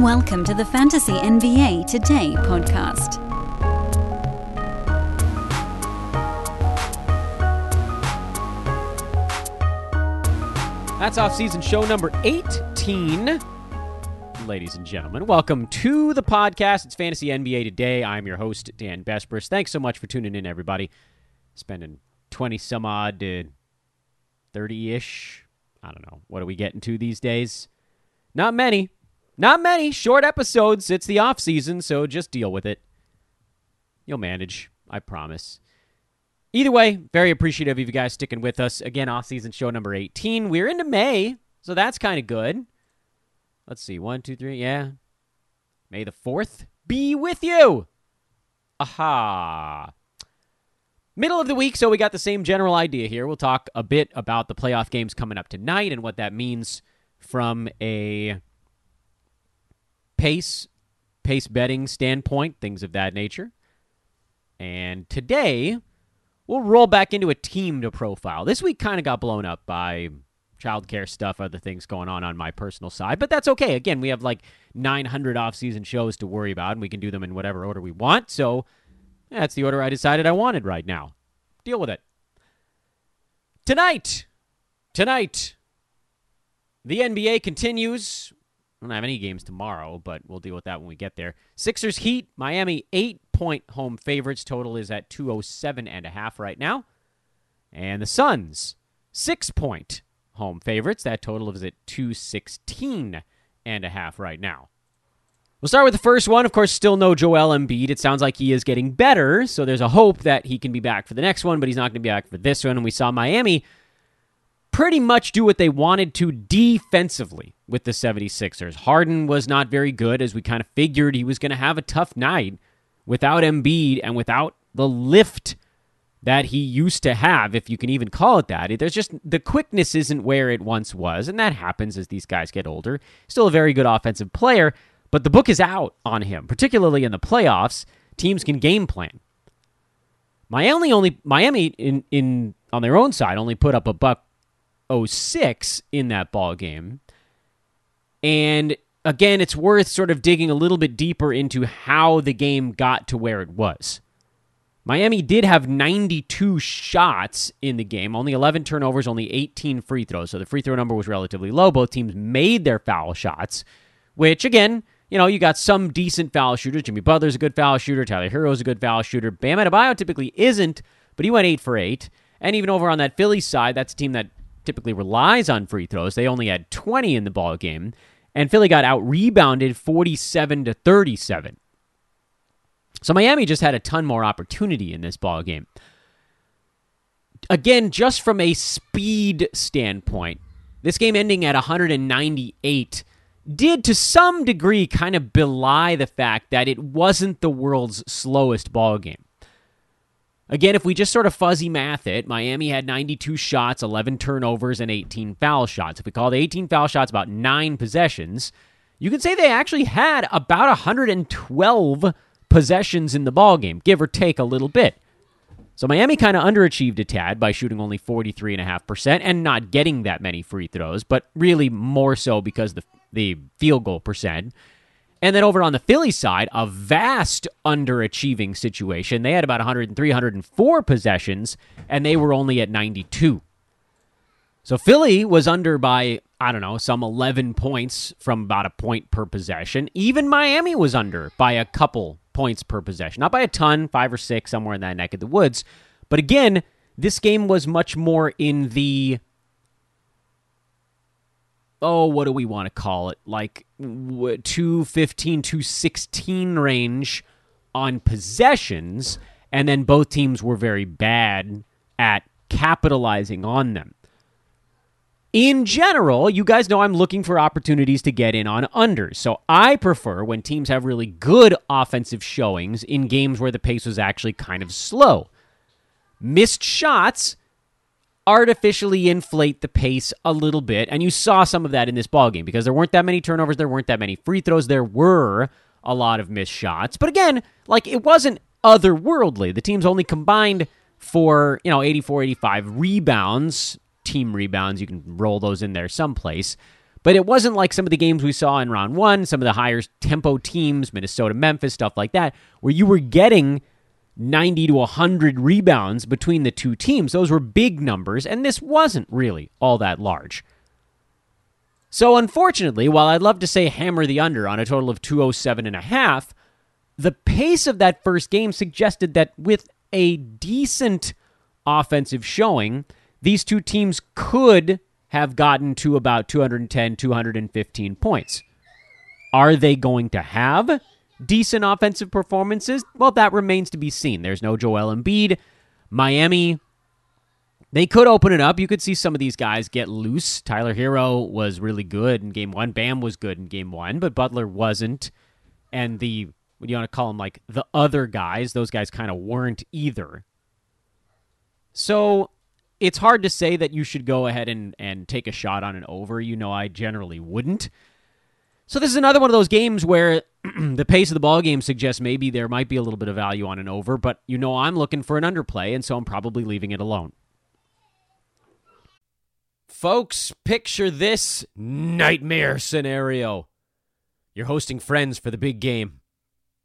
Welcome to the Fantasy NBA Today podcast. That's off-season show number 18. Ladies and gentlemen, welcome to the podcast. It's Fantasy NBA Today. I'm your host, Dan Besbris. Thanks so much for tuning in, everybody. Spending 20 some odd uh, to 30 ish. I don't know. What are we getting to these days? Not many. Not many. Short episodes. It's the off season, so just deal with it. You'll manage. I promise. Either way, very appreciative of you guys sticking with us. Again, off season show number 18. We're into May, so that's kind of good. Let's see. One, two, three. Yeah. May the 4th be with you. Aha. Middle of the week, so we got the same general idea here. We'll talk a bit about the playoff games coming up tonight and what that means from a pace, pace betting standpoint, things of that nature. And today, we'll roll back into a team to profile. This week kind of got blown up by childcare stuff, other things going on on my personal side, but that's okay. Again, we have like 900 off-season shows to worry about, and we can do them in whatever order we want. So that's the order I decided I wanted right now. Deal with it. Tonight, tonight, the NBA continues. I don't have any games tomorrow, but we'll deal with that when we get there. Sixers Heat, Miami, eight point home favorites. Total is at 207 and a half right now. And the Suns, six point home favorites. That total is at 216 and a half right now. We'll start with the first one. Of course, still no Joel Embiid. It sounds like he is getting better, so there's a hope that he can be back for the next one, but he's not going to be back for this one. And we saw Miami pretty much do what they wanted to defensively with the 76ers. Harden was not very good, as we kind of figured he was going to have a tough night without Embiid and without the lift that he used to have, if you can even call it that. There's just the quickness isn't where it once was, and that happens as these guys get older. Still a very good offensive player, but the book is out on him, particularly in the playoffs. Teams can game plan. Miami only Miami in in on their own side only put up a buck 06 in that ball game. And again, it's worth sort of digging a little bit deeper into how the game got to where it was. Miami did have 92 shots in the game, only 11 turnovers, only 18 free throws. So the free throw number was relatively low. Both teams made their foul shots, which again, you know, you got some decent foul shooters. Jimmy Butler's a good foul shooter. Tyler Herro's a good foul shooter. Bam Adebayo typically isn't, but he went 8 for 8. And even over on that Philly's side, that's a team that typically relies on free throws. They only had 20 in the ball game, and Philly got out rebounded 47 to 37. So Miami just had a ton more opportunity in this ball game. Again, just from a speed standpoint, this game ending at 198 did to some degree kind of belie the fact that it wasn't the world's slowest ball game. Again, if we just sort of fuzzy math it, Miami had 92 shots, 11 turnovers, and 18 foul shots. If we call the 18 foul shots about nine possessions, you can say they actually had about 112 possessions in the ball game, give or take a little bit. So Miami kind of underachieved a tad by shooting only 43.5% and not getting that many free throws, but really more so because the the field goal percent. And then over on the Philly side, a vast underachieving situation. They had about 103, 104 possessions, and they were only at 92. So Philly was under by, I don't know, some 11 points from about a point per possession. Even Miami was under by a couple points per possession. Not by a ton, five or six, somewhere in that neck of the woods. But again, this game was much more in the oh, what do we want to call it? Like 215, 216 range on possessions, and then both teams were very bad at capitalizing on them. In general, you guys know I'm looking for opportunities to get in on unders. So I prefer when teams have really good offensive showings in games where the pace was actually kind of slow. Missed shots artificially inflate the pace a little bit. And you saw some of that in this ball game because there weren't that many turnovers, there weren't that many free throws, there were a lot of missed shots. But again, like it wasn't otherworldly. The teams only combined for, you know, 84 85 rebounds, team rebounds. You can roll those in there someplace. But it wasn't like some of the games we saw in round one, some of the higher tempo teams, Minnesota, Memphis, stuff like that, where you were getting 90 to 100 rebounds between the two teams. Those were big numbers, and this wasn't really all that large. So, unfortunately, while I'd love to say hammer the under on a total of 207 and a half, the pace of that first game suggested that with a decent offensive showing, these two teams could have gotten to about 210, 215 points. Are they going to have decent offensive performances? Well, that remains to be seen. There's no Joel Embiid. Miami, they could open it up. You could see some of these guys get loose. Tyler Herro was really good in game one. Bam was good in game one, but Butler wasn't. And the, what do you want to call them, like the other guys, those guys kind of weren't either. So it's hard to say that you should go ahead and, and take a shot on an over. You know, I generally wouldn't. So this is another one of those games where the pace of the ball game suggests maybe there might be a little bit of value on an over, but you know I'm looking for an underplay, and so I'm probably leaving it alone. Folks, picture this nightmare scenario. You're hosting friends for the big game.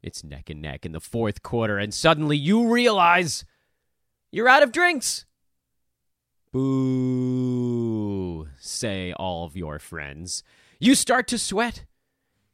It's neck and neck in the fourth quarter, and suddenly you realize you're out of drinks. Boo, say all of your friends. You start to sweat.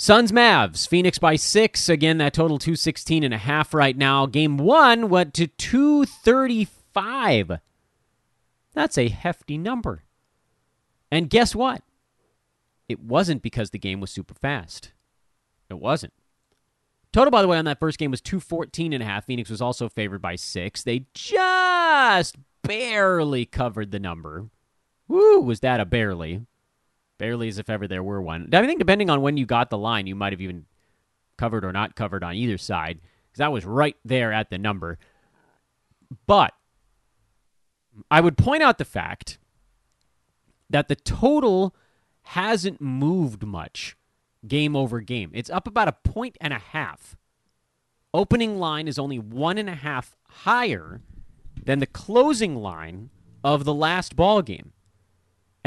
Suns Mavs, Phoenix by six. Again, that total 216 and a half right now. Game one went to 235. That's a hefty number. And guess what? It wasn't because the game was super fast. It wasn't. Total, by the way, on that first game was 214 and a half. Phoenix was also favored by six. They just barely covered the number. Woo, was that a barely? Barely as if ever there were one. I think depending on when you got the line, you might have even covered or not covered on either side because that was right there at the number. But I would point out the fact that the total hasn't moved much game over game. It's up about a point and a half. Opening line is only one and a half higher than the closing line of the last ball game.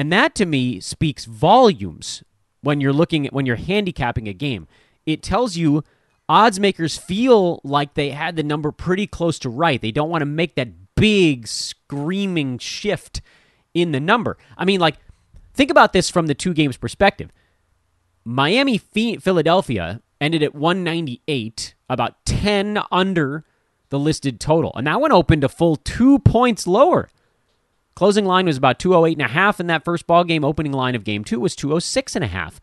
And that to me speaks volumes when you're looking at when you're handicapping a game. It tells you odds makers feel like they had the number pretty close to right. They don't want to make that big screaming shift in the number. I mean, like, think about this from the two games perspective. Miami Philadelphia ended at 198, about 10 under the listed total. And that one opened a full two points lower. Closing line was about 208 and a half in that first ball game. Opening line of game 2 was 206 and a half.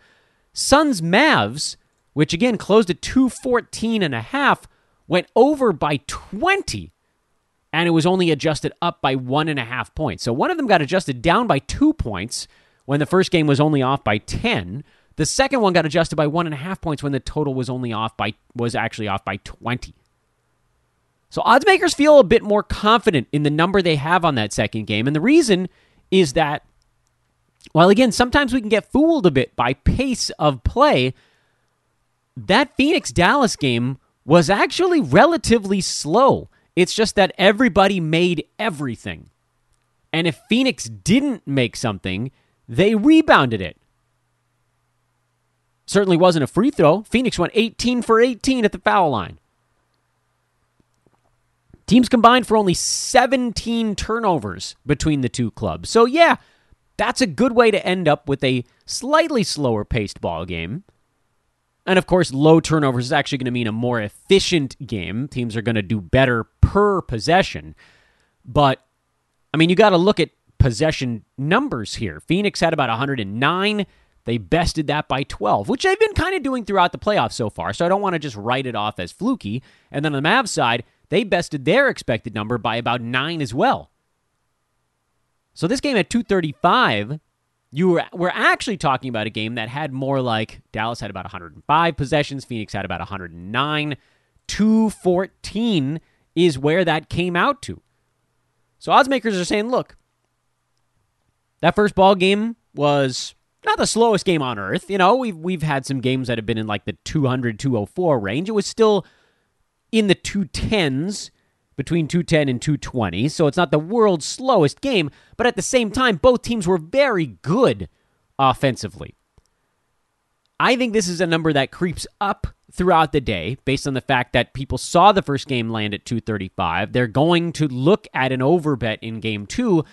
Suns Mavs, which again closed at 214 and a half, went over by 20 and it was only adjusted up by one and a half points. So one of them got adjusted down by two points when the first game was only off by 10. The second one got adjusted by one and a half points when the total was only off by was actually off by 20. So odds makers feel a bit more confident in the number they have on that second game. And the reason is that, well, again, sometimes we can get fooled a bit by pace of play. That Phoenix Dallas game was actually relatively slow. It's just that everybody made everything. And if Phoenix didn't make something, they rebounded it. Certainly wasn't a free throw. Phoenix went 18 for 18 at the foul line. Teams combined for only 17 turnovers between the two clubs. So, yeah, that's a good way to end up with a slightly slower paced ball game. And of course, low turnovers is actually going to mean a more efficient game. Teams are going to do better per possession. But I mean, you got to look at possession numbers here. Phoenix had about 109. They bested that by 12, which they've been kind of doing throughout the playoffs so far. So I don't want to just write it off as fluky. And then on the Mavs side, they bested their expected number by about nine as well. So this game at 235, you were we're actually talking about a game that had more like Dallas had about 105 possessions, Phoenix had about 109. 214 is where that came out to. So odds makers are saying, look, that first ball game was not the slowest game on earth. You know, we've we've had some games that have been in like the 200 204 range. It was still in the 210s between 210 and 220. So it's not the world's slowest game, but at the same time both teams were very good offensively. I think this is a number that creeps up throughout the day based on the fact that people saw the first game land at 235. They're going to look at an overbet in game 2,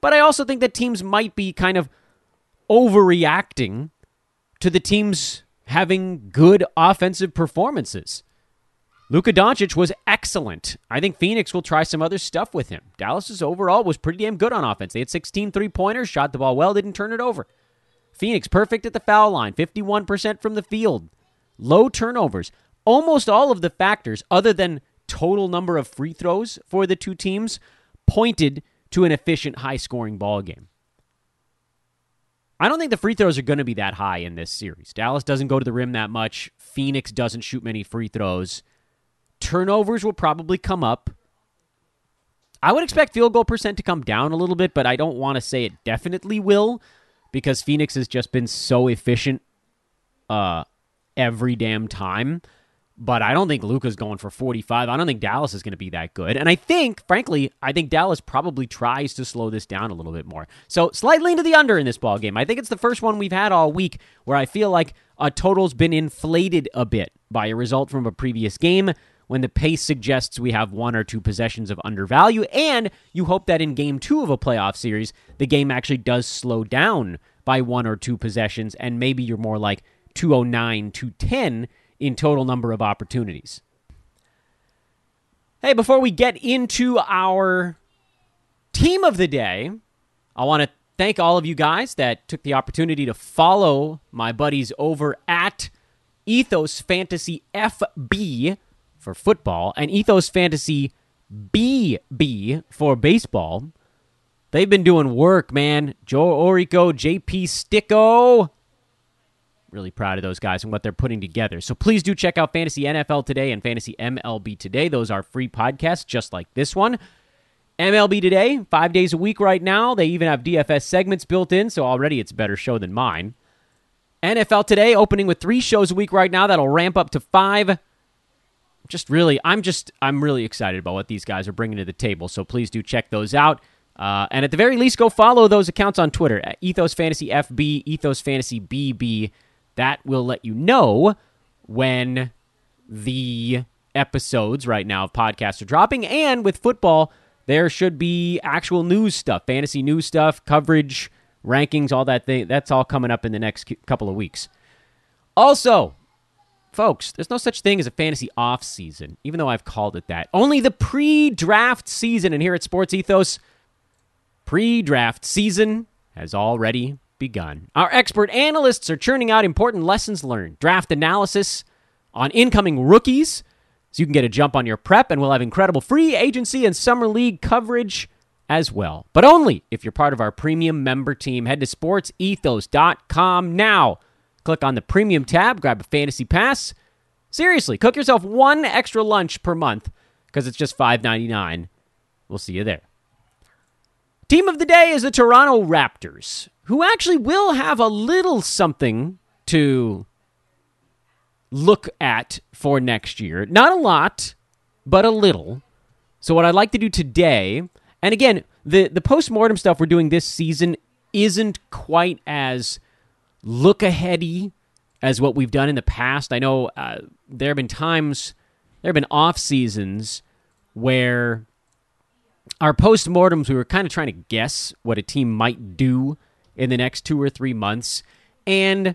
but I also think that teams might be kind of overreacting to the teams having good offensive performances. Luka Doncic was excellent. I think Phoenix will try some other stuff with him. Dallas's overall was pretty damn good on offense. They had 16 three pointers, shot the ball well, didn't turn it over. Phoenix perfect at the foul line, 51% from the field, low turnovers. Almost all of the factors, other than total number of free throws for the two teams, pointed to an efficient, high scoring ball game. I don't think the free throws are going to be that high in this series. Dallas doesn't go to the rim that much. Phoenix doesn't shoot many free throws. Turnovers will probably come up. I would expect field goal percent to come down a little bit, but I don't want to say it definitely will because Phoenix has just been so efficient uh, every damn time. But I don't think Luka's going for 45. I don't think Dallas is going to be that good. And I think, frankly, I think Dallas probably tries to slow this down a little bit more. So slightly into the under in this ball game. I think it's the first one we've had all week where I feel like a total's been inflated a bit by a result from a previous game when the pace suggests we have one or two possessions of undervalue, and you hope that in game two of a playoff series, the game actually does slow down by one or two possessions, and maybe you're more like 209, 210 in total number of opportunities. Hey, before we get into our team of the day, I want to thank all of you guys that took the opportunity to follow my buddies over at Ethos Fantasy FB for football and Ethos Fantasy BB for baseball. They've been doing work, man. Joe Orico, JP Sticko. Really proud of those guys and what they're putting together. So please do check out Fantasy NFL Today and Fantasy MLB Today. Those are free podcasts just like this one. MLB Today, five days a week right now. They even have DFS segments built in, so already it's a better show than mine. NFL Today, opening with three shows a week right now. That'll ramp up to five just really, I'm just, I'm really excited about what these guys are bringing to the table. So please do check those out. Uh, and at the very least, go follow those accounts on Twitter at Ethos Fantasy FB, Ethos Fantasy BB. That will let you know when the episodes right now of podcasts are dropping. And with football, there should be actual news stuff, fantasy news stuff, coverage, rankings, all that thing. That's all coming up in the next couple of weeks. Also, Folks, there's no such thing as a fantasy off season, even though I've called it that. Only the pre draft season. And here at Sports Ethos, pre draft season has already begun. Our expert analysts are churning out important lessons learned, draft analysis on incoming rookies, so you can get a jump on your prep, and we'll have incredible free agency and summer league coverage as well. But only if you're part of our premium member team. Head to sportsethos.com now Click on the premium tab, grab a fantasy pass. Seriously, cook yourself one extra lunch per month because it's just $5.99. We'll see you there. Team of the day is the Toronto Raptors, who actually will have a little something to look at for next year. Not a lot, but a little. So what I'd like to do today, and again, the the post-mortem stuff we're doing this season isn't quite as look aheady as what we've done in the past. I know uh, there have been times, there have been off seasons where our postmortems we were kind of trying to guess what a team might do in the next two or three months, and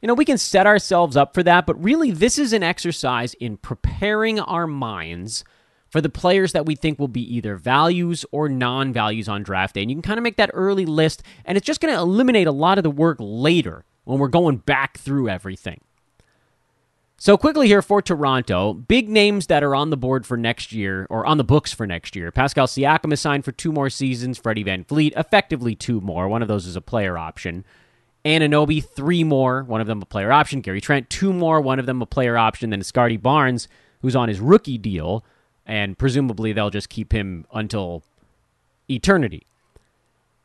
you know we can set ourselves up for that. But really, this is an exercise in preparing our minds for the players that we think will be either values or non values on draft day. And you can kind of make that early list, and it's just going to eliminate a lot of the work later when we're going back through everything. So, quickly here for Toronto, big names that are on the board for next year, or on the books for next year. Pascal Siakam is signed for two more seasons. Freddie VanVleet, effectively two more. One of those is a player option. Anunoby, three more. One of them a player option. Gary Trent, two more. One of them a player option. Then Scottie Barnes, who's on his rookie deal, and presumably they'll just keep him until eternity.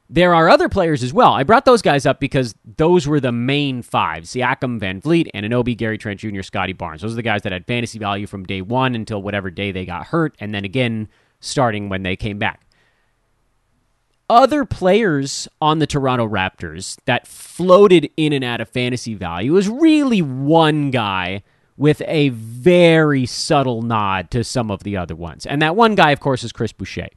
There are other players as well. I brought those guys up because those were the main five Siakam, VanVleet, Anunoby, Gary Trent Jr., Scottie Barnes. Those are the guys that had fantasy value from day one until whatever day they got hurt, and then again starting when they came back. Other players on the Toronto Raptors that floated in and out of fantasy value was really one guy with a very subtle nod to some of the other ones. And that one guy, of course, is Chris Boucher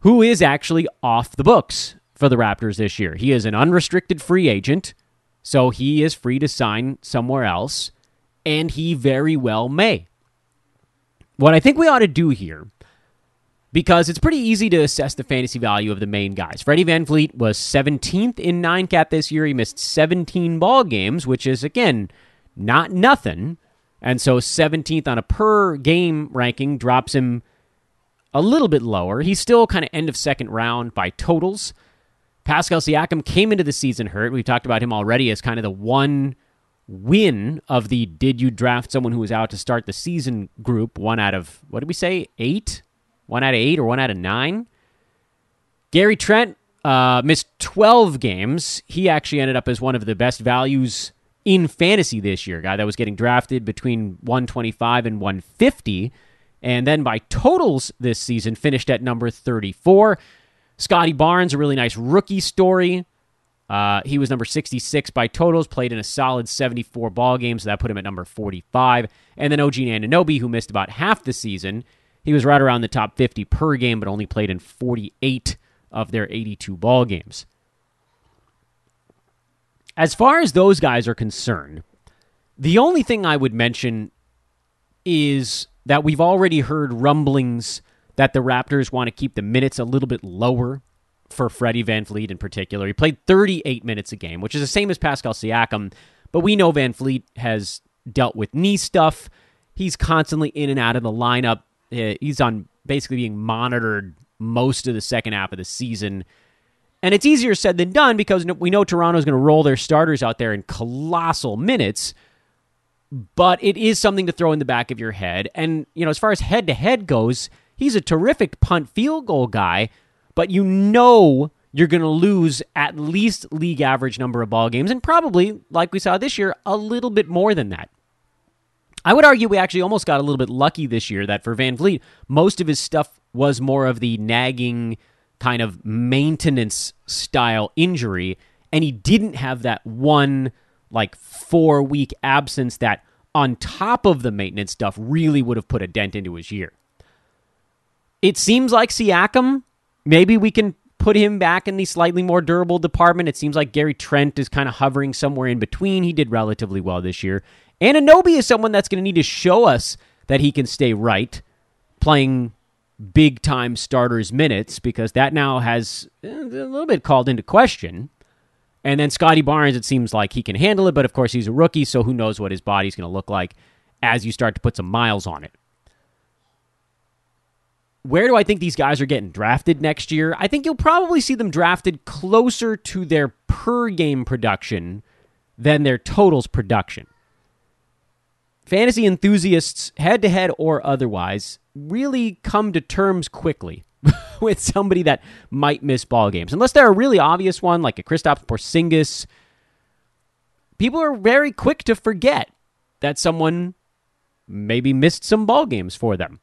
who is actually off the books for the Raptors this year. He is an unrestricted free agent, so he is free to sign somewhere else, and he very well may. What I think we ought to do here, because it's pretty easy to assess the fantasy value of the main guys. Freddie VanVleet was 17th in 9 cat this year. He missed 17 ball games, which is, again, not nothing. And so 17th on a per game ranking drops him a little bit lower. He's still kind of end of second round by totals. Pascal Siakam came into the season hurt. We've talked about him already as kind of the one win of the did you draft someone who was out to start the season group. One out of, what did we say, eight? One out of eight or one out of nine? Gary Trent uh, missed 12 games. He actually ended up as one of the best values in fantasy this year. Guy that was getting drafted between 125 and 150 and then by totals this season, finished at number 34. Scottie Barnes, a really nice rookie story. Uh, he was number 66 by totals, played in a solid 74 ball games, so that put him at number 45. And then OG Anunoby, who missed about half the season, he was right around the top 50 per game, but only played in 48 of their 82 ball games. As far as those guys are concerned, the only thing I would mention is that we've already heard rumblings that the Raptors want to keep the minutes a little bit lower for Freddie VanVleet in particular. He played 38 minutes a game, which is the same as Pascal Siakam, but we know VanVleet has dealt with knee stuff. He's constantly in and out of the lineup. He's on basically being monitored most of the second half of the season. And it's easier said than done because we know Toronto's going to roll their starters out there in colossal minutes but it is something to throw in the back of your head. And, you know, as far as head to head goes, he's a terrific punt field goal guy, but you know you're going to lose at least league average number of ball games and probably, like we saw this year, a little bit more than that. I would argue we actually almost got a little bit lucky this year that for VanVleet, most of his stuff was more of the nagging kind of maintenance style injury, and he didn't have that one like four week absence that, on top of the maintenance stuff, really would have put a dent into his year. It seems like Siakam, maybe we can put him back in the slightly more durable department. It seems like Gary Trent is kind of hovering somewhere in between. He did relatively well this year. Anunoby is someone that's going to need to show us that he can stay right, playing big time starters minutes, because that now has eh, a little bit called into question. And then Scottie Barnes, it seems like he can handle it, but of course he's a rookie, so who knows what his body's going to look like as you start to put some miles on it. Where do I think these guys are getting drafted next year? I think you'll probably see them drafted closer to their per game production than their totals production. Fantasy enthusiasts, head to head or otherwise, really come to terms quickly with somebody that might miss ball games, unless they're a really obvious one like a Kristaps Porzingis. People are very quick to forget that someone maybe missed some ball games for them.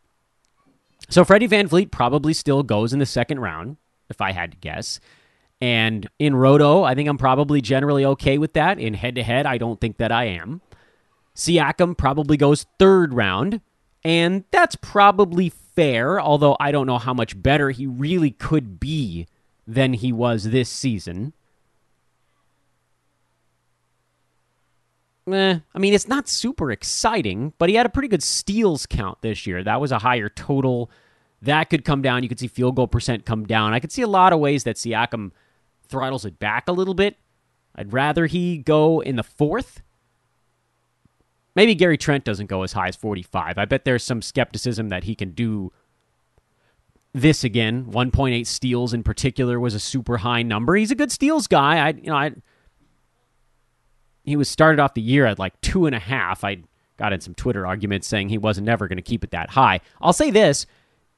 So Freddie VanVleet probably still goes in the second round, if I had to guess. And in Roto, I think I'm probably generally okay with that. In head to head, I don't think that I am. Siakam probably goes third round, and that's probably fair, although I don't know how much better he really could be than he was this season. eh, I mean, it's not super exciting, but he had a pretty good steals count this year. That was a higher total. That could come down. You could see field goal percent come down. I could see a lot of ways that Siakam throttles it back a little bit. I'd rather he go in the fourth. Maybe Gary Trent doesn't go as high as 45. I bet there's some skepticism that he can do this again. 1.8 steals in particular was a super high number. He's a good steals guy. I, you know, I he was started off the year at like two and a half. I got in some Twitter arguments saying he wasn't never going to keep it that high. I'll say this: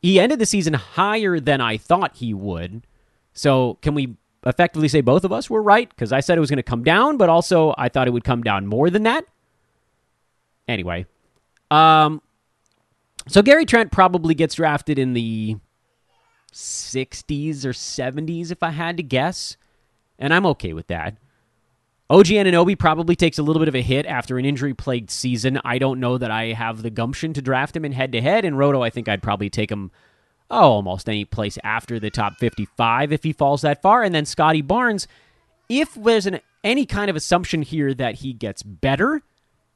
he ended the season higher than I thought he would. So can we effectively say both of us were right? Because I said it was going to come down, but also I thought it would come down more than that. Anyway, um, so Gary Trent probably gets drafted in the 60s or 70s if I had to guess, and I'm okay with that. OG Anunoby probably takes a little bit of a hit after an injury plagued season. I don't know that I have the gumption to draft him in head to head. In Roto, I think I'd probably take him oh, almost any place after the top 55 if he falls that far. And then Scottie Barnes, if there's an, any kind of assumption here that he gets better,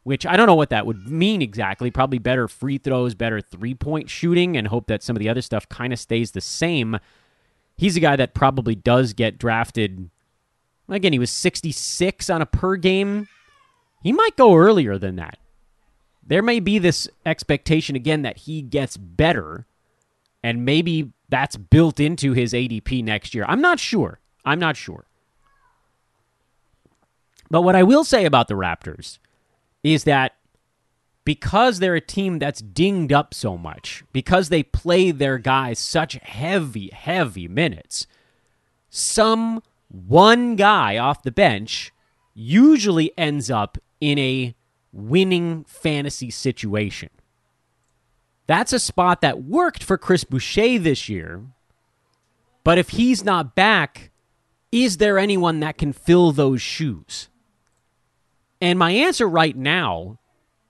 which I don't know what that would mean exactly, probably better free throws, better three point shooting, and hope that some of the other stuff kind of stays the same. He's a guy that probably does get drafted Again, he was 66 on a per game. He might go earlier than that. There may be this expectation again that he gets better, and maybe that's built into his ADP next year. I'm not sure. I'm not sure. But what I will say about the Raptors is that because they're a team that's dinged up so much, because they play their guys such heavy, heavy minutes, some one guy off the bench usually ends up in a winning fantasy situation. That's a spot that worked for Chris Boucher this year. But if he's not back, is there anyone that can fill those shoes? And my answer right now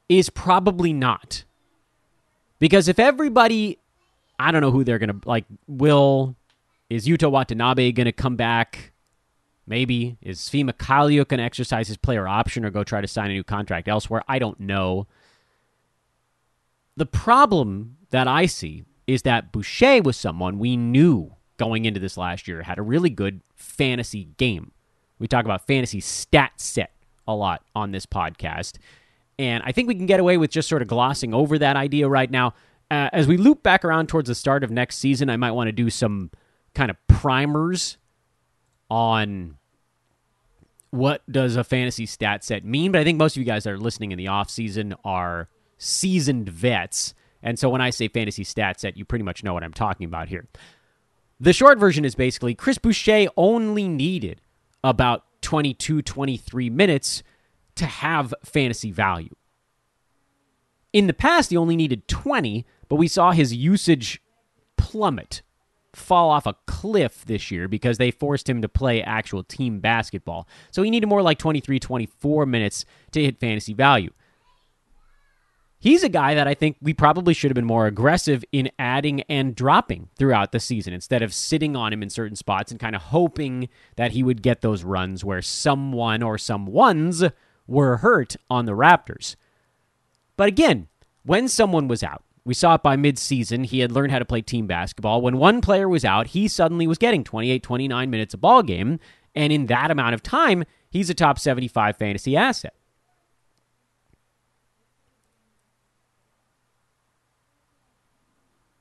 is probably not. Because if everybody, I don't know who they're going to, like, will, is Yuta Watanabe going to come back? Maybe. Is Svi Mykhailiuk going to exercise his player option or go try to sign a new contract elsewhere? I don't know. The problem that I see is that Boucher was someone we knew going into this last year had a really good fantasy game. We talk about fantasy stat set a lot on this podcast. And I think we can get away with just sort of glossing over that idea right now. Uh, as we loop back around towards the start of next season, I might want to do some kind of primers on what does a fantasy stat set mean, but I think most of you guys that are listening in the off season are seasoned vets. And so when I say fantasy stat set, you pretty much know what I'm talking about here. The short version is basically Chris Boucher only needed about 22, 23 minutes to have fantasy value. In the past, he only needed 20, but we saw his usage plummet fall off a cliff this year because they forced him to play actual team basketball. So he needed more like 23, 24 minutes to hit fantasy value. He's a guy that I think we probably should have been more aggressive in adding and dropping throughout the season instead of sitting on him in certain spots and kind of hoping that he would get those runs where someone or some ones were hurt on the Raptors. But again, when someone was out, we saw it by midseason. He had learned how to play team basketball. When one player was out, he suddenly was getting 28, 29 minutes a ball game. And in that amount of time, he's a top 75 fantasy asset.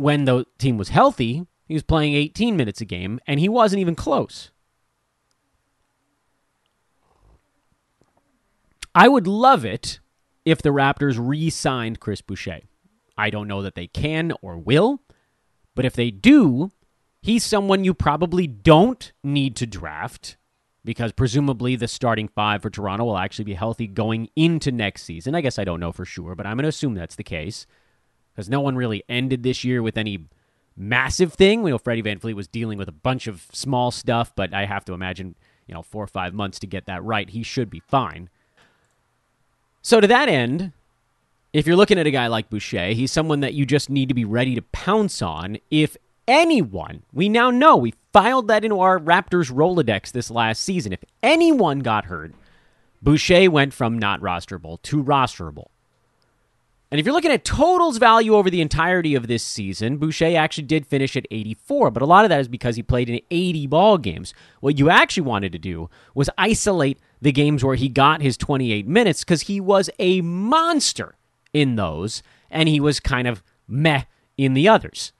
When the team was healthy, he was playing 18 minutes a game, and he wasn't even close. I would love it if the Raptors re signed Chris Boucher. I don't know that they can or will, but if they do, he's someone you probably don't need to draft because presumably the starting five for Toronto will actually be healthy going into next season. I guess I don't know for sure, but I'm going to assume that's the case because no one really ended this year with any massive thing. We know Freddie VanVleet was dealing with a bunch of small stuff, but I have to imagine, you know, four or five months to get that right. He should be fine. So to that end, if you're looking at a guy like Boucher, he's someone that you just need to be ready to pounce on if anyone, we now know, we filed that into our Raptors Rolodex this last season. If anyone got hurt, Boucher went from not rosterable to rosterable. And if you're looking at totals value over the entirety of this season, Boucher actually did finish at 84, but a lot of that is because he played in 80 ball games. What you actually wanted to do was isolate the games where he got his 28 minutes because he was a monster in those, and he was kind of meh in the others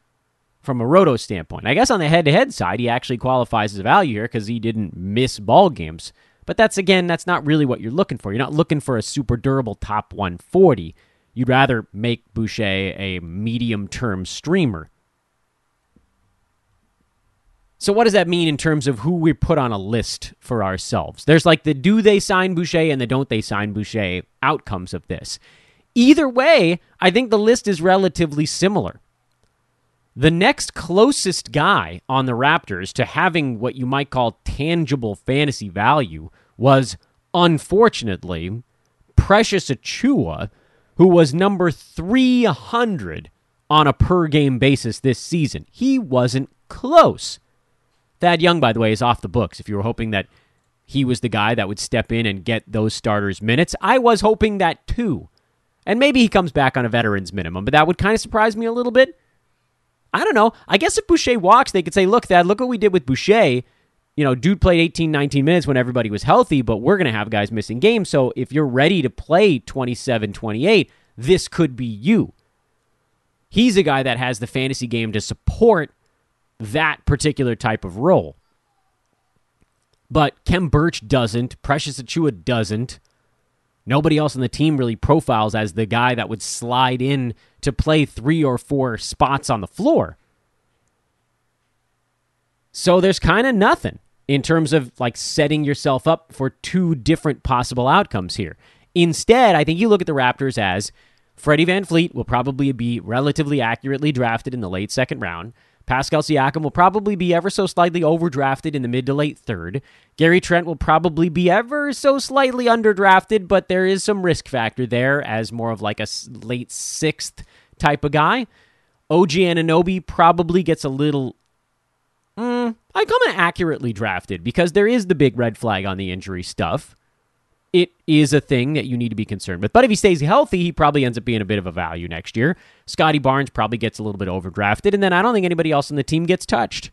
from a roto standpoint. I guess on the head to head side, he actually qualifies as a value here because he didn't miss ball games. But that's again, that's not really what you're looking for. You're not looking for a super durable top 140. You'd rather make Boucher a medium term streamer. So, what does that mean in terms of who we put on a list for ourselves? There's like the do they sign Boucher and the don't they sign Boucher outcomes of this. Either way, I think the list is relatively similar. The next closest guy on the Raptors to having what you might call tangible fantasy value was, unfortunately, Precious Achiuwa who was number 300 on a per game basis this season. He wasn't close. Thad Young, by the way, is off the books. If you were hoping that he was the guy that would step in and get those starters minutes, I was hoping that too. And maybe he comes back on a veteran's minimum, but that would kind of surprise me a little bit. I don't know. I guess if Boucher walks, they could say, look, Thad, look what we did with Boucher you know, dude played 18, 19 minutes when everybody was healthy, but we're going to have guys missing games. So if you're ready to play 27, 28, this could be you. He's a guy that has the fantasy game to support that particular type of role. But Khem Birch doesn't. Precious Achiuwa doesn't. Nobody else on the team really profiles as the guy that would slide in to play three or four spots on the floor. So there's kind of nothing in terms of like setting yourself up for two different possible outcomes here. Instead, I think you look at the Raptors as Freddie VanVleet will probably be relatively accurately drafted in the late second round. Pascal Siakam will probably be ever so slightly overdrafted in the mid to late third. Gary Trent will probably be ever so slightly underdrafted, but there is some risk factor there as more of like a late sixth type of guy. OG Anunoby probably gets a little Mm, I come accurately drafted because there is the big red flag on the injury stuff. It is a thing that you need to be concerned with. But if he stays healthy, he probably ends up being a bit of a value next year. Scottie Barnes probably gets a little bit overdrafted, and then I don't think anybody else on the team gets touched.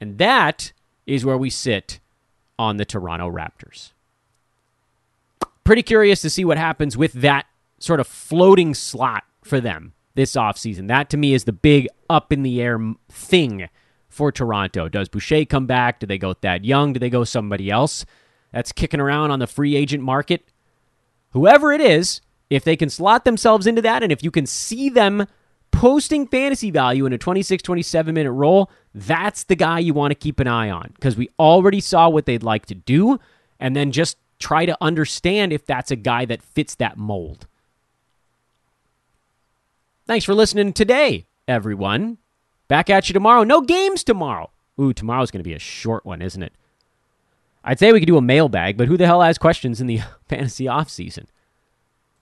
And that is where we sit on the Toronto Raptors. Pretty curious to see what happens with that sort of floating slot for them this offseason. That to me is the big up in the air thing for Toronto. Does Boucher come back? Do they go Thad Young? Do they go somebody else that's kicking around on the free agent market? Whoever it is, if they can slot themselves into that, and if you can see them posting fantasy value in a 26, 27 minute role, that's the guy you want to keep an eye on because we already saw what they'd like to do, and then just try to understand if that's a guy that fits that mold. Thanks for listening today, everyone. Back at you tomorrow. No games tomorrow. Ooh, tomorrow's going to be a short one, isn't it? I'd say we could do a mailbag, but who the hell has questions in the fantasy offseason?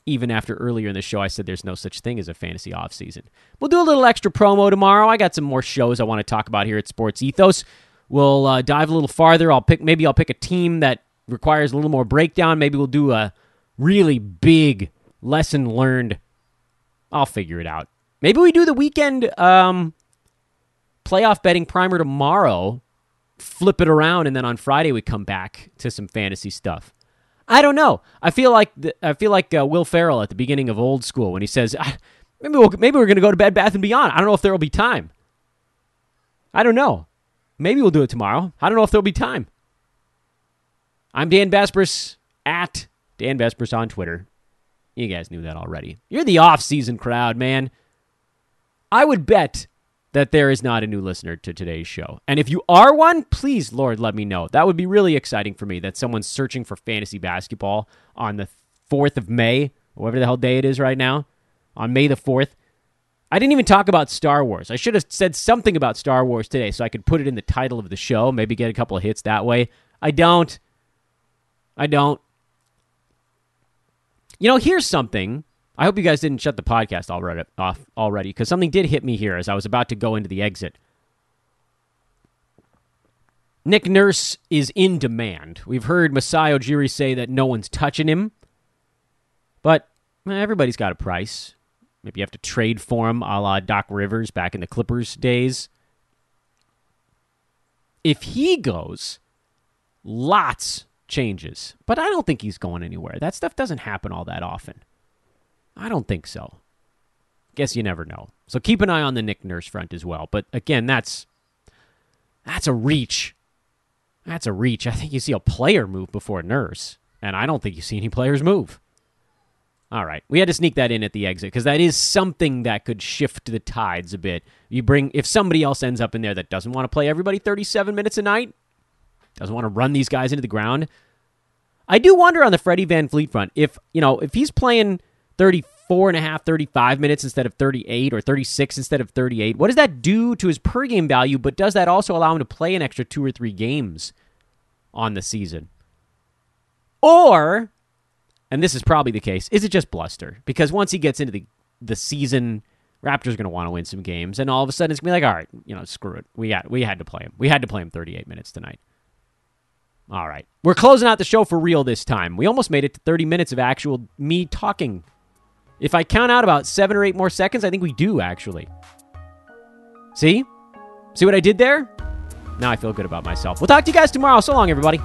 Even after earlier in the show, I said there's no such thing as a fantasy offseason. We'll do a little extra promo tomorrow. I got some more shows I want to talk about here at Sports Ethos. We'll uh, dive a little farther. I'll pick maybe I'll pick a team that requires a little more breakdown. Maybe we'll do a really big lesson learned. I'll figure it out. Maybe we do the weekend um, playoff betting primer tomorrow, flip it around, and then on Friday we come back to some fantasy stuff. I don't know. I feel like the, I feel like uh, Will Ferrell at the beginning of Old School when he says, ah, "Maybe we'll, maybe we're going to go to Bed Bath and Beyond." I don't know if there will be time. I don't know. Maybe we'll do it tomorrow. I don't know if there'll be time. I'm Dan Besbris at Dan Besbris on Twitter. You guys knew that already. You're the off-season crowd, man. I would bet that there is not a new listener to today's show. And if you are one, please, Lord, let me know. That would be really exciting for me that someone's searching for fantasy basketball on the 4th of May, whatever the hell day it is right now, on May the 4th. I didn't even talk about Star Wars. I should have said something about Star Wars today so I could put it in the title of the show, maybe get a couple of hits that way. I don't. I don't. You know, here's something I hope you guys didn't shut the podcast already off already because something did hit me here as I was about to go into the exit. Nick Nurse is in demand. We've heard Masai Ujiri say that no one's touching him, but eh, everybody's got a price. Maybe you have to trade for him, a la Doc Rivers back in the Clippers days. If he goes, lots changes. But I don't think he's going anywhere. That stuff doesn't happen all that often. I don't think so. Guess you never know. So keep an eye on the Nick Nurse front as well. But again, that's that's a reach. That's a reach. I think you see a player move before Nurse, and I don't think you see any players move. All right, we had to sneak that in at the exit because that is something that could shift the tides a bit. You bring if somebody else ends up in there that doesn't want to play everybody 37 minutes a night, doesn't want to run these guys into the ground. I do wonder on the Freddie VanVleet front if, you know, if he's playing 34 and a half, 35 minutes instead of 38 or 36 instead of 38, what does that do to his per game value? But does that also allow him to play an extra two or three games on the season? Or, and this is probably the case, is it just bluster? Because once he gets into the, the season, Raptors are going to want to win some games, and all of a sudden it's going to be like, all right, you know, screw it. We got, we had to play him. We had to play him 38 minutes tonight. All right. We're closing out the show for real this time. We almost made it to 30 minutes of actual me talking. If I count out about seven or eight more seconds, I think we do, actually. See? See what I did there? Now I feel good about myself. We'll talk to you guys tomorrow. So long, everybody.